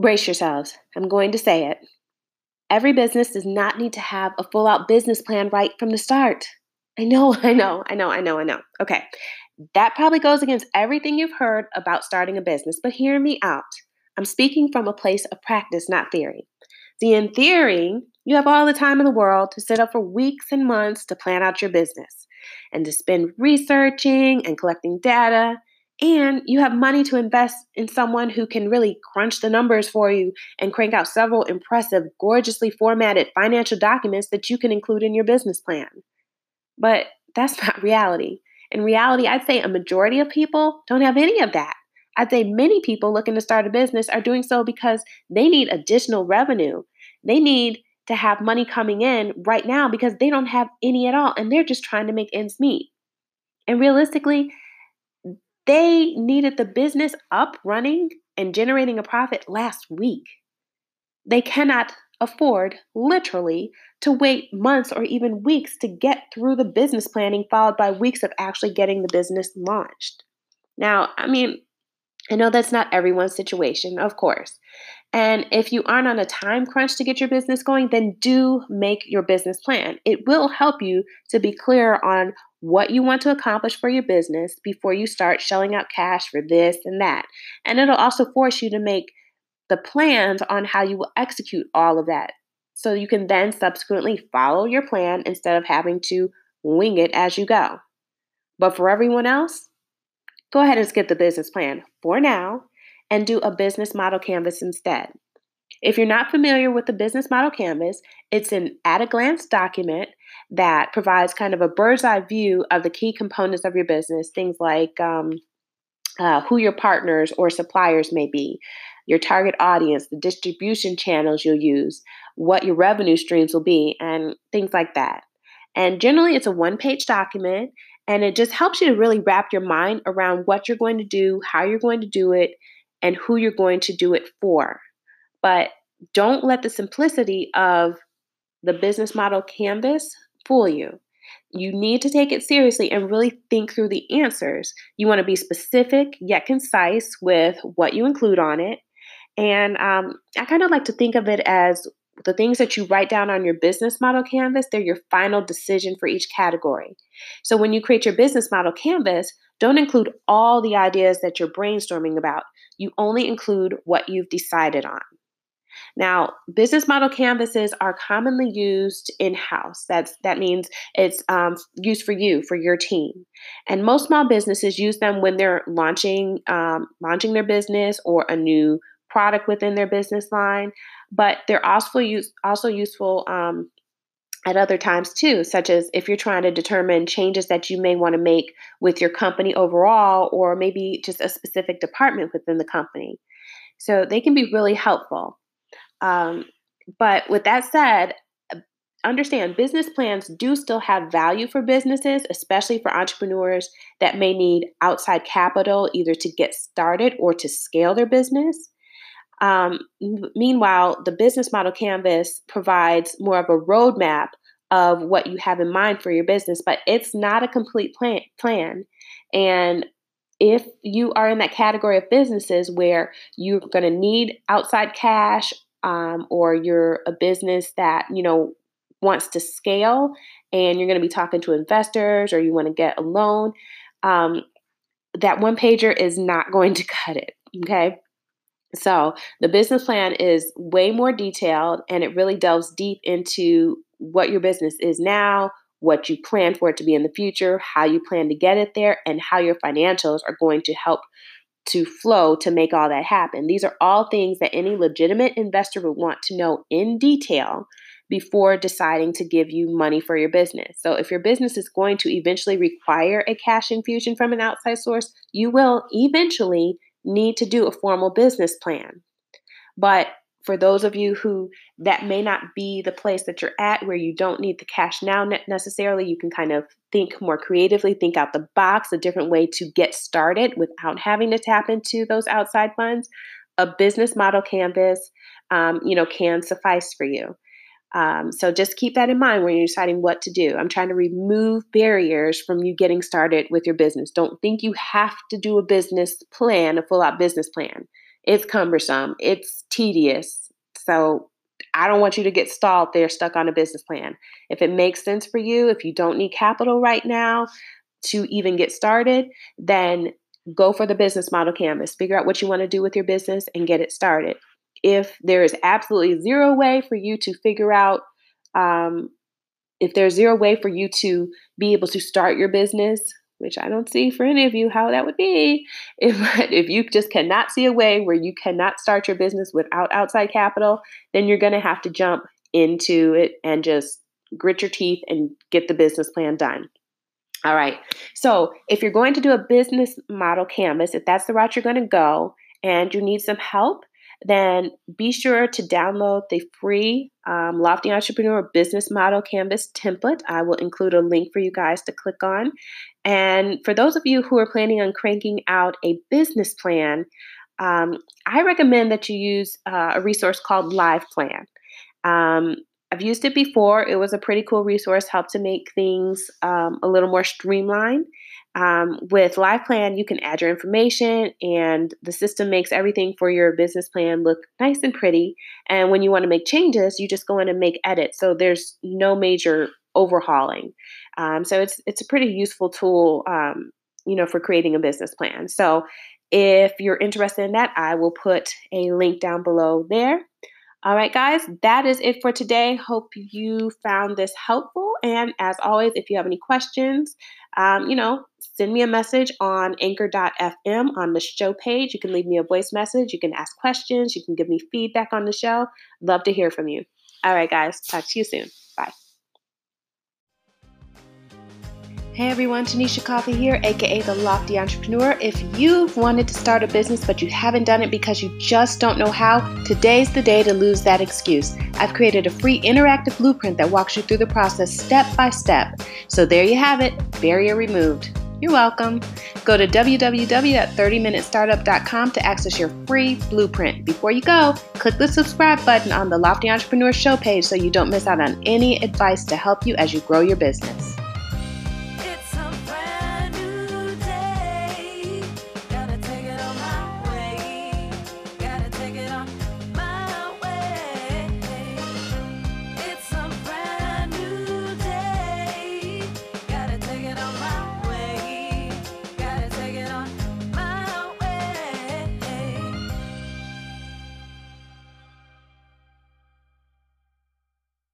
Brace yourselves. I'm going to say it. Every business does not need to have a full out business plan right from the start. I know, I know, I know, I know, I know. Okay, that probably goes against everything you've heard about starting a business, but hear me out. I'm speaking from a place of practice, not theory. See, in theory, you have all the time in the world to sit up for weeks and months to plan out your business and to spend researching and collecting data. And you have money to invest in someone who can really crunch the numbers for you and crank out several impressive, gorgeously formatted financial documents that you can include in your business plan. But that's not reality. In reality, I'd say a majority of people don't have any of that. I'd say many people looking to start a business are doing so because they need additional revenue. They need to have money coming in right now because they don't have any at all and they're just trying to make ends meet. And realistically, they needed the business up running and generating a profit last week. They cannot afford, literally, to wait months or even weeks to get through the business planning, followed by weeks of actually getting the business launched. Now, I mean, I know that's not everyone's situation, of course. And if you aren't on a time crunch to get your business going, then do make your business plan. It will help you to be clear on what you want to accomplish for your business before you start shelling out cash for this and that. And it'll also force you to make the plans on how you will execute all of that. So you can then subsequently follow your plan instead of having to wing it as you go. But for everyone else, go ahead and skip the business plan for now and do a business model canvas instead. If you're not familiar with the business model canvas, it's an at a glance document that provides kind of a bird's eye view of the key components of your business, things like um, uh, who your partners or suppliers may be, your target audience, the distribution channels you'll use, what your revenue streams will be, and things like that. And generally, it's a one page document, and it just helps you to really wrap your mind around what you're going to do, how you're going to do it, and who you're going to do it for. But don't let the simplicity of the business model canvas fool you. You need to take it seriously and really think through the answers. You want to be specific yet concise with what you include on it. And um, I kind of like to think of it as the things that you write down on your business model canvas, they're your final decision for each category. So when you create your business model canvas, don't include all the ideas that you're brainstorming about. You only include what you've decided on. Now, business model canvases are commonly used in house. That's that means it's um, used for you, for your team. And most small businesses use them when they're launching um, launching their business or a new product within their business line. But they're also use, also useful um, at other times too, such as if you're trying to determine changes that you may want to make with your company overall, or maybe just a specific department within the company. So they can be really helpful. Um, but with that said, understand business plans do still have value for businesses, especially for entrepreneurs that may need outside capital either to get started or to scale their business. Um, meanwhile, the business model canvas provides more of a roadmap of what you have in mind for your business, but it's not a complete plan. plan. And if you are in that category of businesses where you're going to need outside cash um, or you're a business that you know wants to scale and you're going to be talking to investors or you want to get a loan um, that one pager is not going to cut it okay? So the business plan is way more detailed and it really delves deep into what your business is now what you plan for it to be in the future how you plan to get it there and how your financials are going to help to flow to make all that happen. These are all things that any legitimate investor would want to know in detail before deciding to give you money for your business. So, if your business is going to eventually require a cash infusion from an outside source, you will eventually need to do a formal business plan. But for those of you who that may not be the place that you're at where you don't need the cash now necessarily you can kind of think more creatively think out the box a different way to get started without having to tap into those outside funds. A business model canvas um, you know can suffice for you. Um, so just keep that in mind when you're deciding what to do. I'm trying to remove barriers from you getting started with your business. Don't think you have to do a business plan a full out business plan It's cumbersome, it's tedious. So I don't want you to get stalled there, stuck on a business plan. If it makes sense for you, if you don't need capital right now to even get started, then go for the business model canvas. Figure out what you want to do with your business and get it started. If there is absolutely zero way for you to figure out, um, if there's zero way for you to be able to start your business, which I don't see for any of you how that would be, if, if you just cannot see a way where you cannot start your business without outside capital, then you're going to have to jump into it and just grit your teeth and get the business plan done. All right. So, if you're going to do a business model canvas, if that's the route you're going to go and you need some help, then be sure to download the free um, Lofty Entrepreneur Business Model Canvas template. I will include a link for you guys to click on. And for those of you who are planning on cranking out a business plan, um, I recommend that you use uh, a resource called Live Plan. Um, I've used it before. It was a pretty cool resource, helped to make things um, a little more streamlined. Um, with Live Plan, you can add your information, and the system makes everything for your business plan look nice and pretty. And when you want to make changes, you just go in and make edits. So there's no major overhauling. Um, so it's it's a pretty useful tool, um, you know, for creating a business plan. So if you're interested in that, I will put a link down below there. All right, guys, that is it for today. Hope you found this helpful. And as always, if you have any questions, um, you know, send me a message on anchor.fm on the show page. You can leave me a voice message. You can ask questions. You can give me feedback on the show. Love to hear from you. All right, guys, talk to you soon. Hey everyone, Tanisha Coffee here, aka The Lofty Entrepreneur. If you've wanted to start a business but you haven't done it because you just don't know how, today's the day to lose that excuse. I've created a free interactive blueprint that walks you through the process step by step. So there you have it, barrier removed. You're welcome. Go to www.30minutestartup.com to access your free blueprint. Before you go, click the subscribe button on the Lofty Entrepreneur Show page so you don't miss out on any advice to help you as you grow your business.